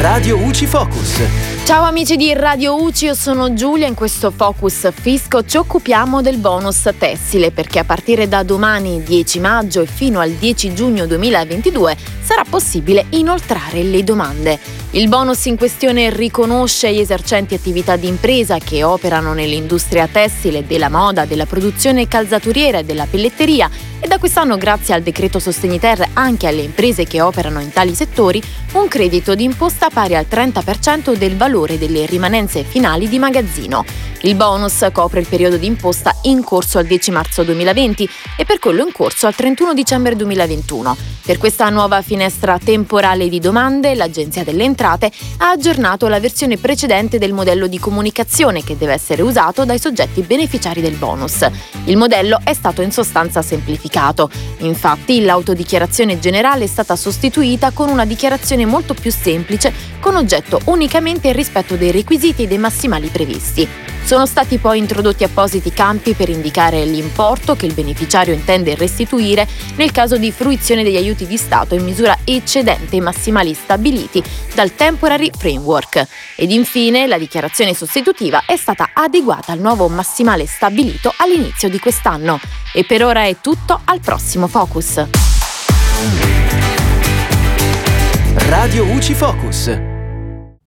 Radio UCI Focus. Ciao amici di Radio UCI, io sono Giulia. In questo Focus Fisco ci occupiamo del bonus tessile perché a partire da domani 10 maggio e fino al 10 giugno 2022 sarà possibile inoltrare le domande. Il bonus in questione riconosce gli esercenti attività di impresa che operano nell'industria tessile, della moda, della produzione calzaturiera e della pelletteria e da quest'anno grazie al decreto Sostegni Ter anche alle imprese che operano in tali settori un credito d'imposta pari al 30% del valore delle rimanenze finali di magazzino. Il bonus copre il periodo di imposta in corso al 10 marzo 2020 e per quello in corso al 31 dicembre 2021. Per questa nuova finestra temporale di domande, l'Agenzia delle Entrate ha aggiornato la versione precedente del modello di comunicazione che deve essere usato dai soggetti beneficiari del bonus. Il modello è stato in sostanza semplificato. Infatti, l'autodichiarazione generale è stata sostituita con una dichiarazione molto più semplice con oggetto unicamente il rispetto dei requisiti e dei massimali previsti. Sono stati poi introdotti appositi campi per indicare l'importo che il beneficiario intende restituire nel caso di fruizione degli aiuti di Stato in misura eccedente i massimali stabiliti dal Temporary Framework. Ed infine la dichiarazione sostitutiva è stata adeguata al nuovo massimale stabilito all'inizio di quest'anno. E per ora è tutto, al prossimo Focus. Radio UCI Focus.